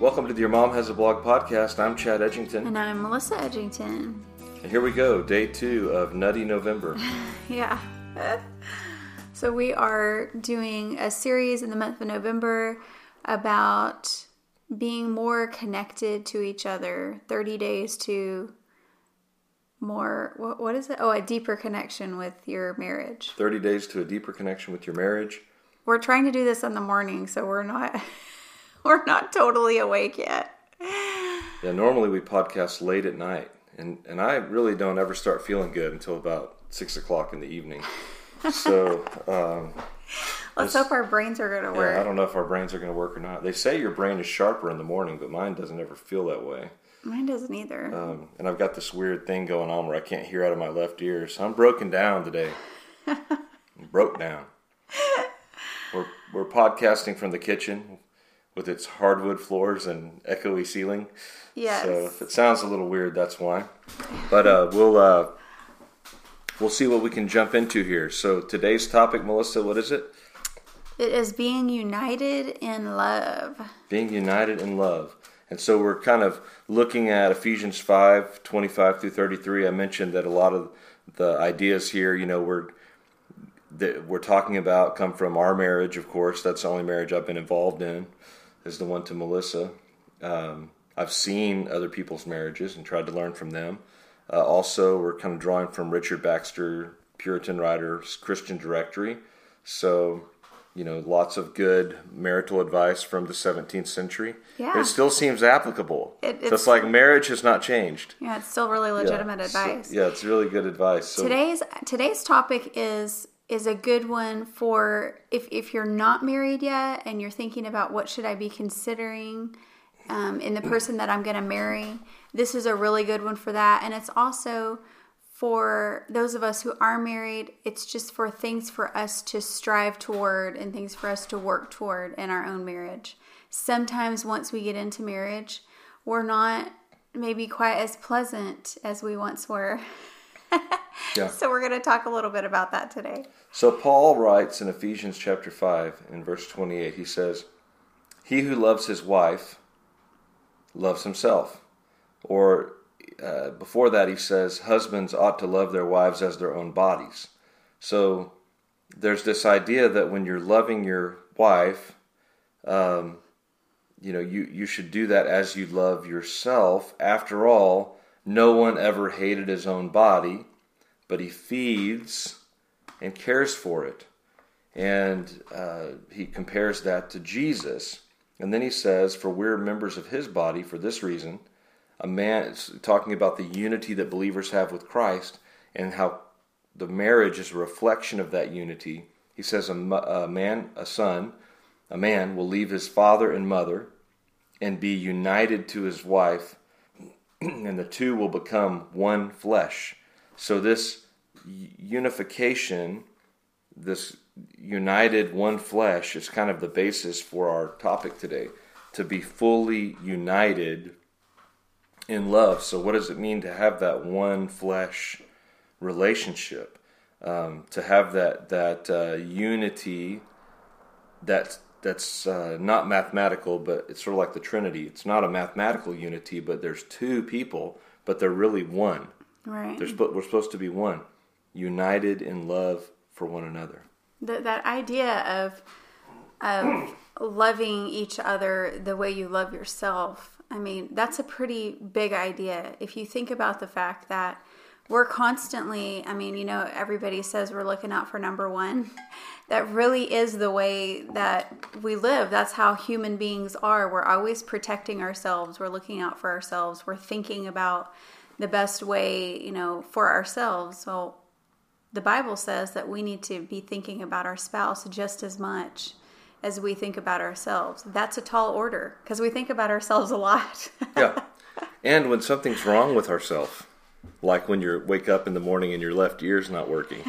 Welcome to the Your Mom Has a Blog podcast. I'm Chad Edgington. And I'm Melissa Edgington. And here we go, day two of Nutty November. yeah. so we are doing a series in the month of November about being more connected to each other 30 days to more what, what is it oh a deeper connection with your marriage 30 days to a deeper connection with your marriage we're trying to do this in the morning so we're not we're not totally awake yet yeah normally we podcast late at night and and i really don't ever start feeling good until about six o'clock in the evening so um, Let's hope our brains are going to work. Yeah, I don't know if our brains are going to work or not. They say your brain is sharper in the morning, but mine doesn't ever feel that way. Mine doesn't either. Um, and I've got this weird thing going on where I can't hear out of my left ear, so I'm broken down today. Broke down. We're we're podcasting from the kitchen with its hardwood floors and echoey ceiling. Yes. So if it sounds a little weird, that's why. But uh, we'll uh, we'll see what we can jump into here. So today's topic, Melissa, what is it? It is being united in love. Being united in love. And so we're kind of looking at Ephesians 5 25 through 33. I mentioned that a lot of the ideas here, you know, we're that we're talking about come from our marriage, of course. That's the only marriage I've been involved in, is the one to Melissa. Um, I've seen other people's marriages and tried to learn from them. Uh, also, we're kind of drawing from Richard Baxter, Puritan writer's Christian Directory. So you know, lots of good marital advice from the 17th century. Yeah. It still seems applicable. It, it's, so it's like marriage has not changed. Yeah, it's still really legitimate yeah. advice. So, yeah, it's really good advice. So, today's today's topic is is a good one for if if you're not married yet and you're thinking about what should I be considering um, in the person that I'm going to marry. This is a really good one for that, and it's also for those of us who are married, it's just for things for us to strive toward and things for us to work toward in our own marriage. Sometimes once we get into marriage, we're not maybe quite as pleasant as we once were. yeah. So we're going to talk a little bit about that today. So Paul writes in Ephesians chapter 5 in verse 28, he says, "He who loves his wife loves himself." Or uh, before that, he says husbands ought to love their wives as their own bodies. So there's this idea that when you're loving your wife, um, you know, you, you should do that as you love yourself. After all, no one ever hated his own body, but he feeds and cares for it. And uh, he compares that to Jesus. And then he says, For we're members of his body for this reason a man talking about the unity that believers have with Christ and how the marriage is a reflection of that unity. He says a, a man, a son, a man will leave his father and mother and be united to his wife, and the two will become one flesh. So this unification, this united one flesh, is kind of the basis for our topic today. To be fully united in love. So, what does it mean to have that one flesh relationship? Um, to have that that uh, unity that that's uh, not mathematical, but it's sort of like the Trinity. It's not a mathematical unity, but there's two people, but they're really one. Right. There's, we're supposed to be one, united in love for one another. The, that idea of of loving each other the way you love yourself I mean, that's a pretty big idea. If you think about the fact that we're constantly, I mean, you know, everybody says we're looking out for number one. That really is the way that we live. That's how human beings are. We're always protecting ourselves, we're looking out for ourselves, we're thinking about the best way, you know, for ourselves. So the Bible says that we need to be thinking about our spouse just as much as we think about ourselves. That's a tall order because we think about ourselves a lot. yeah. And when something's wrong with ourselves, like when you wake up in the morning and your left ear's not working,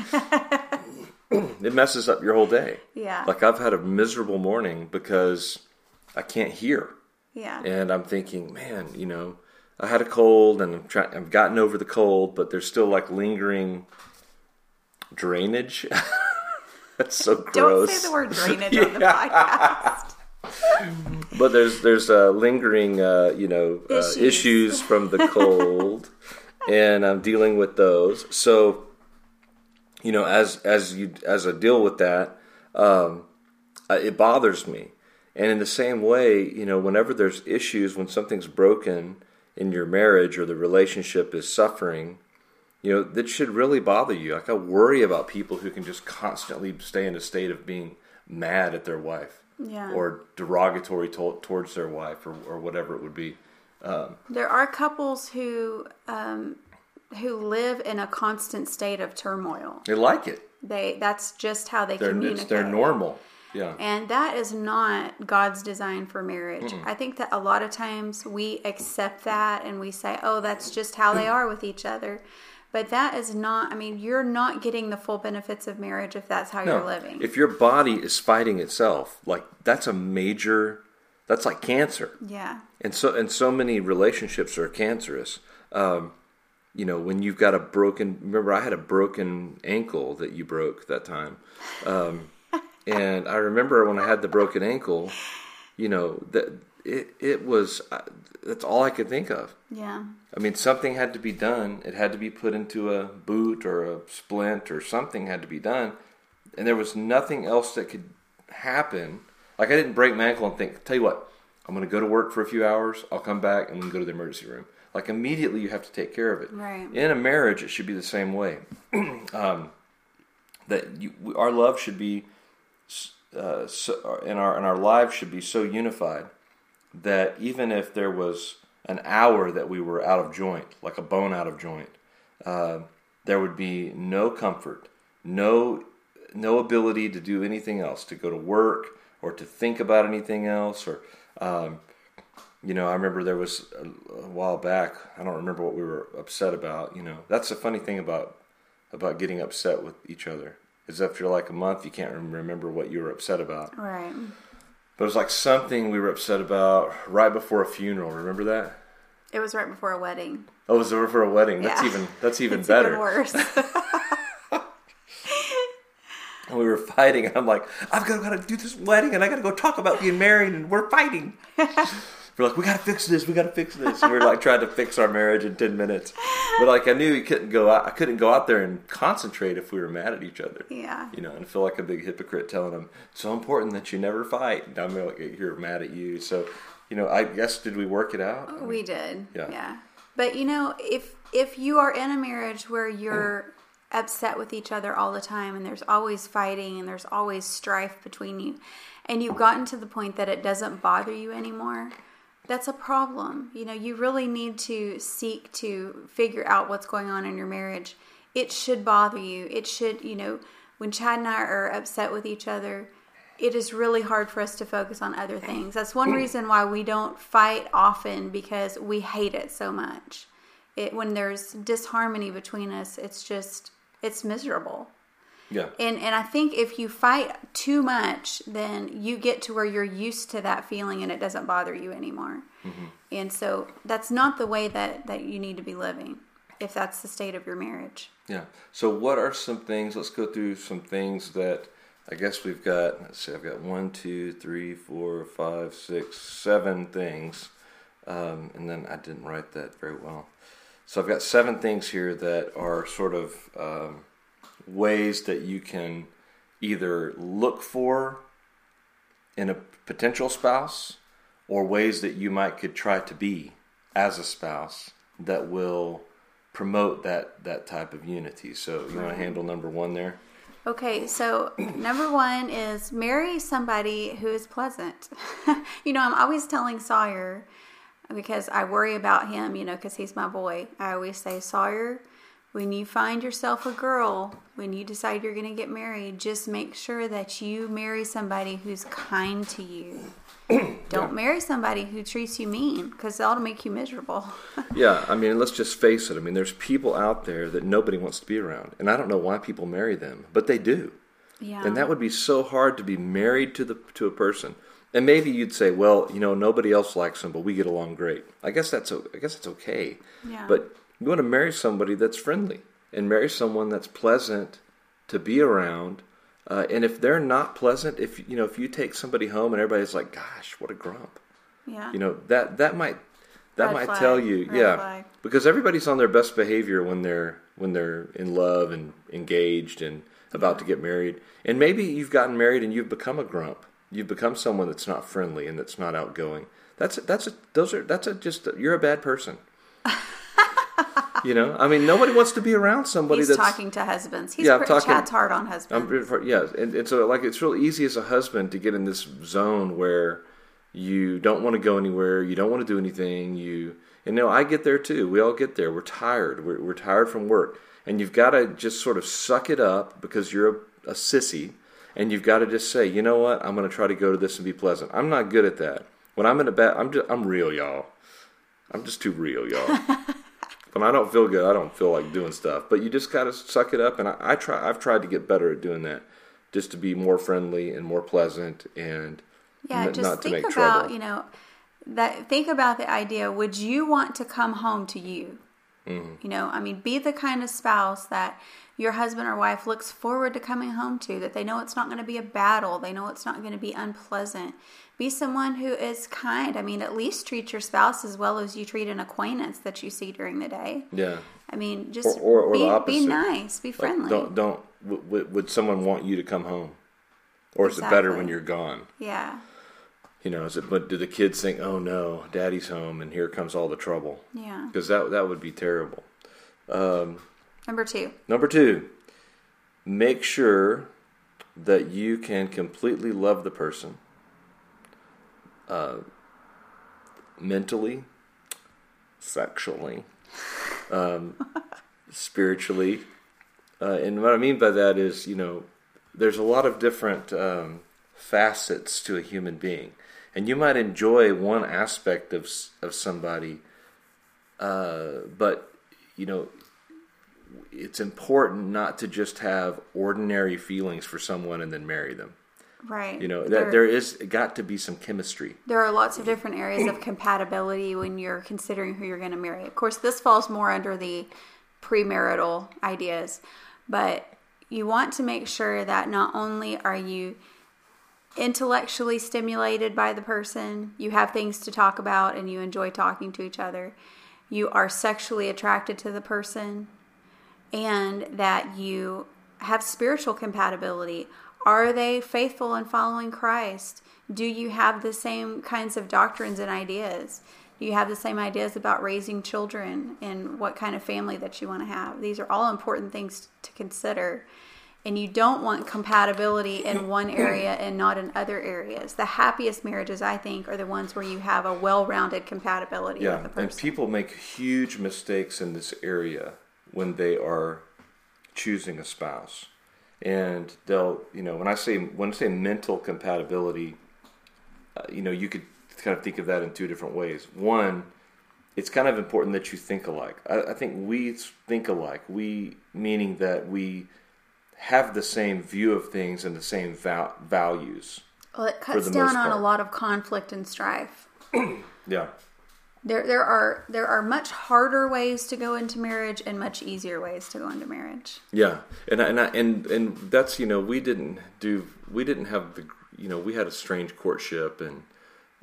it messes up your whole day. Yeah. Like I've had a miserable morning because I can't hear. Yeah. And I'm thinking, man, you know, I had a cold and I'm trying, I've gotten over the cold, but there's still like lingering drainage. That's so gross. Don't say the word drainage yeah. on the podcast. but there's there's uh, lingering, uh, you know, uh, Issues. issues from the cold, and I'm dealing with those. So, you know, as as you as I deal with that, um, it bothers me. And in the same way, you know, whenever there's issues, when something's broken in your marriage or the relationship is suffering, you know, that should really bother you. Like I worry about people who can just constantly stay in a state of being mad at their wife Yeah. or derogatory to- towards their wife or, or whatever it would be. There are couples who um, who live in a constant state of turmoil. They like it. They that's just how they They're, communicate. it's, normal. Yeah. And that is not God's design for marriage. I think that a lot of times we accept that and we say, oh, that's just how they are with each other. But that is not, I mean, you're not getting the full benefits of marriage if that's how you're living. if your body is fighting itself, like that's a major, that's like cancer. yeah. and so and so many relationships are cancerous. Um, you know, when you've got a broken. Remember, I had a broken ankle that you broke that time, um, and I remember when I had the broken ankle. You know that it it was. Uh, that's all I could think of. Yeah. I mean, something had to be done. It had to be put into a boot or a splint or something had to be done, and there was nothing else that could happen. Like I didn't break my ankle and think, tell you what, I'm going to go to work for a few hours. I'll come back and we can go to the emergency room. Like immediately, you have to take care of it. Right. In a marriage, it should be the same way. um, that you, our love should be, uh, so, and our and our lives should be so unified that even if there was an hour that we were out of joint, like a bone out of joint, uh, there would be no comfort, no no ability to do anything else, to go to work or to think about anything else. Or, um, you know, I remember there was a, a while back. I don't remember what we were upset about. You know, that's the funny thing about about getting upset with each other is after like a month you can't remember what you were upset about. Right. But it was like something we were upset about right before a funeral. Remember that? It was right before a wedding. Oh, it was over for a wedding. That's Yeah. even that's even It's better. even worse. And we were fighting. And I'm like, I've got, got to do this wedding, and I got to go talk about being married, and we're fighting. we're like, we got to fix this. We got to fix this. And we are like trying to fix our marriage in ten minutes. But like, I knew you couldn't go out. I couldn't go out there and concentrate if we were mad at each other. yeah. You know, and I feel like a big hypocrite telling them it's so important that you never fight. And I'm like, you're mad at you. So, you know, I guess did we work it out? Oh, we did. Yeah. Yeah. But you know, if if you are in a marriage where you're mm. upset with each other all the time and there's always fighting and there's always strife between you and you've gotten to the point that it doesn't bother you anymore, that's a problem. You know, you really need to seek to figure out what's going on in your marriage. It should bother you. It should, you know, when Chad and I are upset with each other, it is really hard for us to focus on other things. That's one mm. reason why we don't fight often because we hate it so much. It when there's disharmony between us, it's just it's miserable. Yeah. And and I think if you fight too much, then you get to where you're used to that feeling and it doesn't bother you anymore. And so that's not the way that that you need to be living if that's the state of your marriage. Yeah. So, what are some things? Let's go through some things that I guess we've got. Let's see. I've got one, two, three, four, five, six, seven things, um, and then I didn't write that very well. So I've got seven things here that are sort of um, ways that you can either look for in a potential spouse, or ways that you might could try to be as a spouse that will promote that that type of unity. So you want to handle number one there? Okay, so number one is marry somebody who is pleasant. you know, I'm always telling Sawyer because I worry about him, you know, because he's my boy. I always say, Sawyer, when you find yourself a girl, when you decide you're going to get married, just make sure that you marry somebody who's kind to you. Don't marry somebody who treats you mean because that'll make you miserable. Yeah, I mean, let's just face it. I mean, there's people out there that nobody wants to be around, and I don't know why people marry them, but they do. yeah. And that would be so hard to be married to the to a person. And maybe you'd say, well, you know, nobody else likes them, but we get along great. I guess that's I guess that's okay. Yeah. But you want to marry somebody that's friendly and marry someone that's pleasant to be around. Uh, and if they're not pleasant, if you know, if you take somebody home and everybody's like, "Gosh, what a grump," Yeah. You know that that might that Red might flag, tell you, red yeah, flag. because everybody's on their best behavior when they're when they're in love and engaged and about to get married. And maybe you've gotten married and you've become a grump. You've become someone that's not friendly and that's not outgoing. That's that's a, those are that's a just you're a bad person. you know, I mean, nobody wants to be around somebody He's that's talking to husbands. He's Yeah, pretty, talking- Chad's hard on husbands. I'm, yeah, and, and so like it's real easy as a husband to get in this zone where you don't want to go anywhere, you don't want to do anything. You and know I get there too. We all get there. We're tired. We're, we're tired from work, and you've got to just sort of suck it up because you're a, a sissy, and you've got to just say, you know what, I'm going to try to go to this and be pleasant. I'm not good at that. When I'm in a bad, I'm just, I'm real, y'all. I'm just too real, y'all. when I don't feel good, I don't feel like doing stuff. But you just gotta suck it up, and I, I try. I've tried to get better at doing that, just to be more friendly and more pleasant, and Yeah, n- just not to think make about trouble. you know that. Think about the idea. Would you want to come home to you? Mm-hmm. You know, I mean, be the kind of spouse that your husband or wife looks forward to coming home to. That they know it's not going to be a battle. They know it's not going to be unpleasant. Be someone who is kind. I mean, at least treat your spouse as well as you treat an acquaintance that you see during the day. yeah. I mean, just Or- or- or the be, be nice, be Like, friendly. don't don't. W- w- would someone want you to come home, or is it better when you're gone? yeah, You know, is it? But do the kids think, oh no, daddy's home, and here comes all the trouble? yeah. Because that that would be terrible. Um, number two. Number two, make sure that you can completely love the person uh, mentally, sexually, um, spiritually. Uh, and what I mean by that is, you know, there's a lot of different um, facets to a human being. And you might enjoy one aspect of, of somebody, uh, but, you know, it's important not to just have ordinary feelings for someone and then marry them. Right. You know, There- that there is got to be some chemistry. There are lots of different areas of compatibility when you're considering who you're going to marry. Of course, this falls more under the premarital ideas, but you want to make sure that not only are you intellectually stimulated by the person, you have things to talk about and you enjoy talking to each other, you are sexually attracted to the person, and that you have spiritual compatibility. Are they faithful in following Christ? Do you have the same kinds of doctrines and ideas? Do you have the same ideas about raising children and what kind of family that you want to have? These are all important things to consider. And you don't want compatibility in one area and not in other areas. The happiest marriages, I think, are the ones where you have a well rounded compatibility Yeah, with the and people make huge mistakes in this area when they are choosing a spouse, and they'll, you know, when I say when I say mental compatibility, uh, you know, you could kind of think of that in two different ways. One, it's kind of important that you think alike. I, I think we think alike. We meaning that we have the same view of things and the same val- values. well, it cuts down on a lot of conflict and strife. Yeah. There, there are there are much harder ways to go into marriage and much easier ways to go into marriage. Yeah, and I- and I, and and that's you know we didn't do we didn't have the you know we had a strange courtship and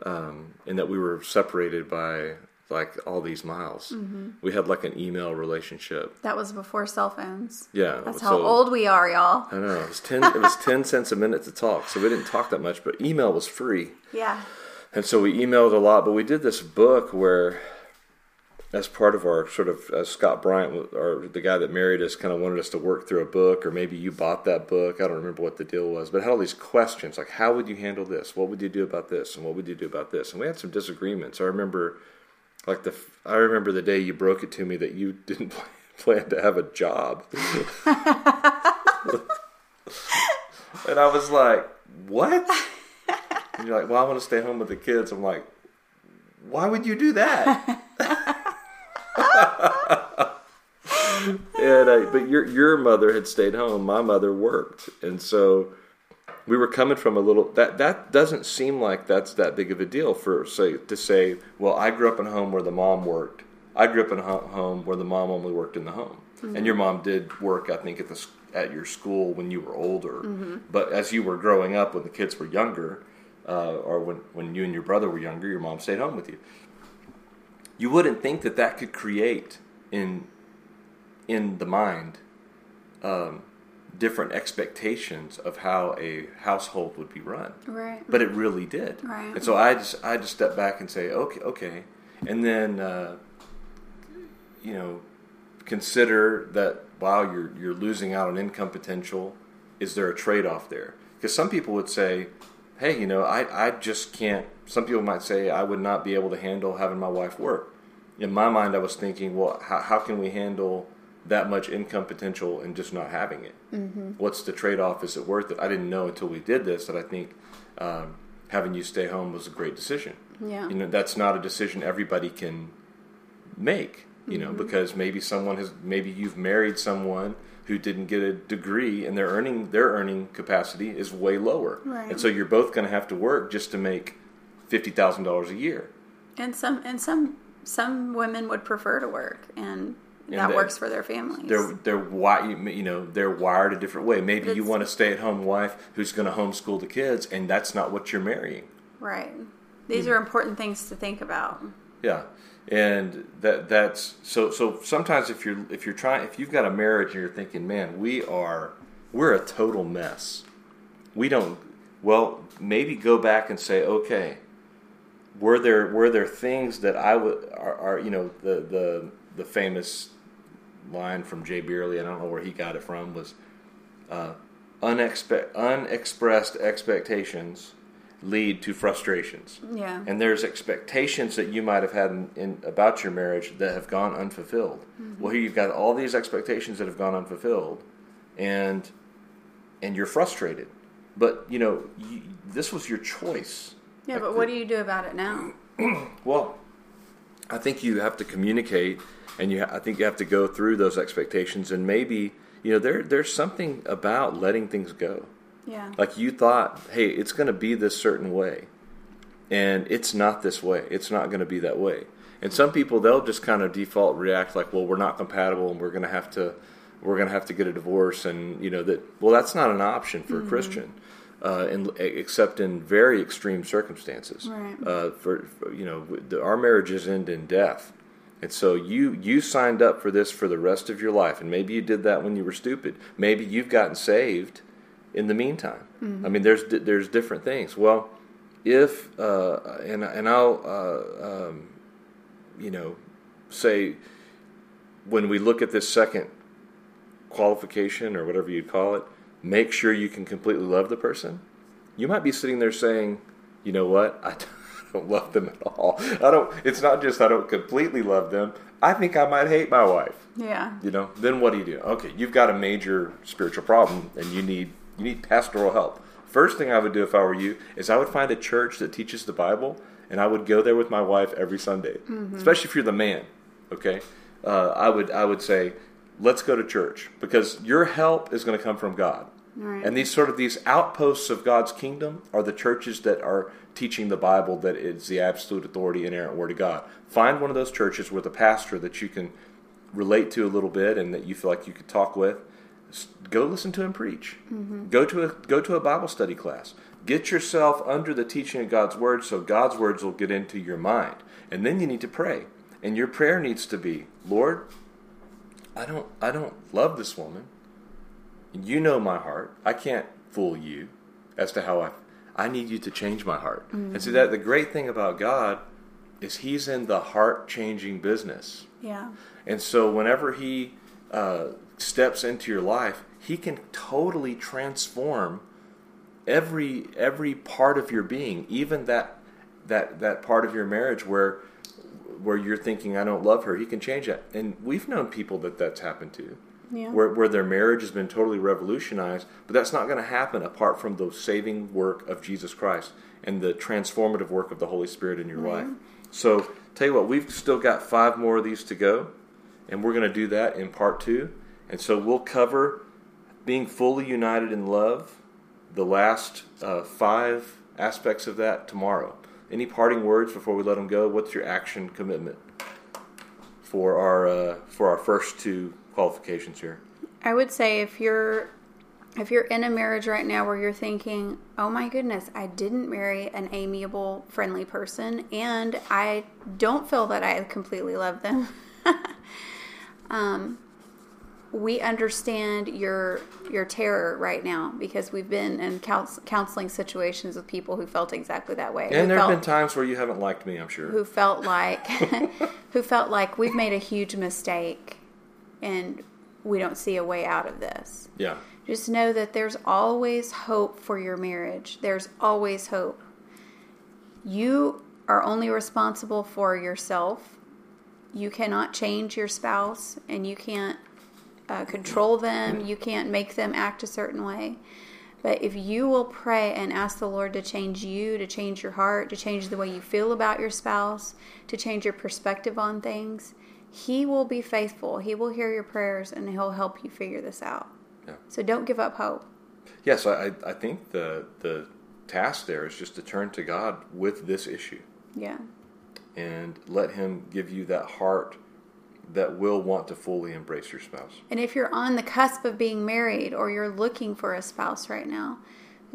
um and that we were separated by like all these miles. We had like an email relationship. That was before cell phones. Yeah, That's so- how old we are, y'all. I know it was ten it was ten cents a minute to talk, so we didn't talk that much. But email was free, Yeah. And so we emailed a lot. But we did this book where. As part of our sort of, Scott Bryant, or the guy that married us, kind of wanted us to work through a book, or maybe you bought that book. I don't remember what the deal was, but it had all these questions like, how would you handle this? What would you do about this? And what would you do about this? And we had some disagreements. I remember, like the, I remember the day you broke it to me that you didn't plan to have a job, and I was like, what? And you're like, well, I want to stay home with the kids. I'm like, why would you do that? and uh, but your your mother had stayed home. My mother worked, and so we were coming from a little that that doesn't seem like that's that big of a deal for say to say. Well, I grew up in a home where the mom worked. I grew up in a home where the mom only worked in the home, and your mom did work. I think at the at your school when you were older. But as you were growing up, when the kids were younger, uh, or when when you and your brother were younger, your mom stayed home with you. You wouldn't think that that could create in in the mind um, different expectations of how a household would be run. Right. But it really did. Right. And so I just I just step back and say, okay, okay, and then uh, you know consider that wow you're you're losing out on income potential. Is there a trade off there? Because some people would say, hey, you know, I I just can't. Some people might say I would not be able to handle having my wife work. In my mind, I was thinking, well, how, how can we handle that much income potential and just not having it? Mm-hmm. What's the trade off? Is it worth it? I didn't know until we did this that I think um, having you stay home was a great decision. Yeah. You know, that's not a decision everybody can make. You know, Mm-hmm. because maybe someone has, maybe you've married someone who didn't get a degree and their earning their earning capacity is way lower, Right. and so you're both going to have to work just to make fifty thousand dollars a year. And some and some some women would prefer to work, and that they- works for their families. They're they're wi- you know they're wired a different way. Maybe you want a stay at home wife who's going to homeschool the kids, and that's not what you're marrying. right. These are important things to think about. Yeah, and that that's so so. Sometimes if you're if you're trying if you've got a marriage and you're thinking, man, we are we're a total mess. We don't. Well, maybe go back and say, okay, were there were there things that I would are, are you know the the the famous line from Jay Beerley, I don't know where he got it from, was uh, unexpe- unexpressed expectations lead to frustrations. Yeah. And there's expectations that you might have had in, in about your marriage that have gone unfulfilled. Mm-hmm. Well, here you've got all these expectations that have gone unfulfilled, and and you're frustrated. But you know, you, this was your choice. yeah, but what do you do about it now? Well, I think you have to communicate, and you ha- I think you have to go through those expectations, and maybe you know there there's something about letting things go. Yeah. Like you thought, hey, it's going to be this certain way, and it's not this way. It's not going to be that way. And some people they'll just kind of default react like, well, we're not compatible, and we're going to have to we're going to have to get a divorce, and you know that. Well, that's not an option for a Christian, uh, in, except in very extreme circumstances. Right. Uh, for, for you know, the, our marriages end in death. And so you you signed up for this for the rest of your life, and maybe you did that when you were stupid. Maybe you've gotten saved in the meantime. I mean, there's there's different things. Well, if uh, and and I'll uh, um, you know say when we look at this second qualification or whatever you'd call it, make sure you can completely love the person. You might be sitting there saying, you know what, I don't love them at all. I don't. It's not just I don't completely love them. I think I might hate my wife Yeah. you know then what do you do okay you've got a major spiritual problem and you need you need pastoral help first thing i would do if i were you is i would find a church that teaches the bible and i would go there with my wife every sunday especially if you're the man okay uh, i would i would say let's go to church because your help is going to come from god Right. and these sort of these outposts of God's kingdom are the churches that are teaching the Bible that it's the absolute authority, inerrant word of God. Find one of those churches with a pastor that you can relate to a little bit and that you feel like you could talk with. Go listen to him preach. Go to a go to a Bible study class. Get yourself under the teaching of God's word so God's words will get into your mind. And then you need to pray. And your prayer needs to be, Lord, I don't I don't love this woman. You know my heart. I can't fool you as to how I. I need you to change my heart. And see that the great thing about God is He's in the heart changing business. Yeah. And so whenever He uh, steps into your life, He can totally transform every every part of your being, even that that that part of your marriage where where you're thinking I don't love her. He can change that. And we've known people that that's happened to Yeah. where, where their marriage has been totally revolutionized, but that's not going to happen apart from the saving work of Jesus Christ and the transformative work of the Holy Spirit in your life. So, tell you what, we've still got five more of these to go, and we're going to do that in part two. And so, we'll cover being fully united in love, the last uh, five aspects of that tomorrow. Any parting words before we let them go? What's your action commitment for our uh, for our first two qualifications here? I would say if you're if you're in a marriage right now where you're thinking, oh my goodness, I didn't marry an amiable, friendly person, and I don't feel that I completely love them, um, we understand your your terror right now because we've been in counseling situations with people who felt exactly that way. And there have been times where you haven't liked me, I'm sure. Who felt like who felt like we've made a huge mistake and we don't see a way out of this. Yeah. Just know that there's always hope for your marriage. There's always hope. You are only responsible for yourself. You cannot change your spouse and you can't uh, control them. You can't make them act a certain way. But if you will pray and ask the Lord to change you, to change your heart, to change the way you feel about your spouse, to change your perspective on things, He will be faithful. He will hear your prayers and He'll help you figure this out. Yeah. So don't give up hope. Yes, I, I think the the task there is just to turn to God with this issue. Yeah. And let Him give you that heart that will want to fully embrace your spouse. And if you're on the cusp of being married or you're looking for a spouse right now,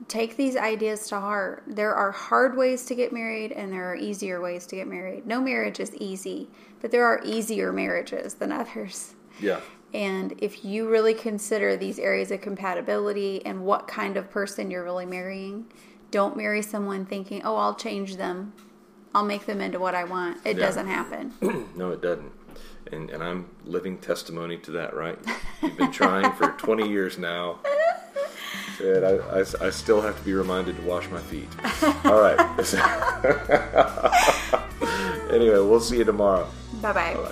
take these ideas to heart. There are hard ways to get married and there are easier ways to get married. No marriage is easy, but there are easier marriages than others. Yeah. And if you really consider these areas of compatibility and what kind of person you're really marrying, don't marry someone thinking, oh, I'll change them. I'll make them into what I want. It yeah. doesn't happen. no, it doesn't and, and I'm living testimony to that, right? You've been trying for 20 years now. And I, I, I, still have to be reminded to wash my feet. All right. anyway, we'll see you tomorrow. Bye bye.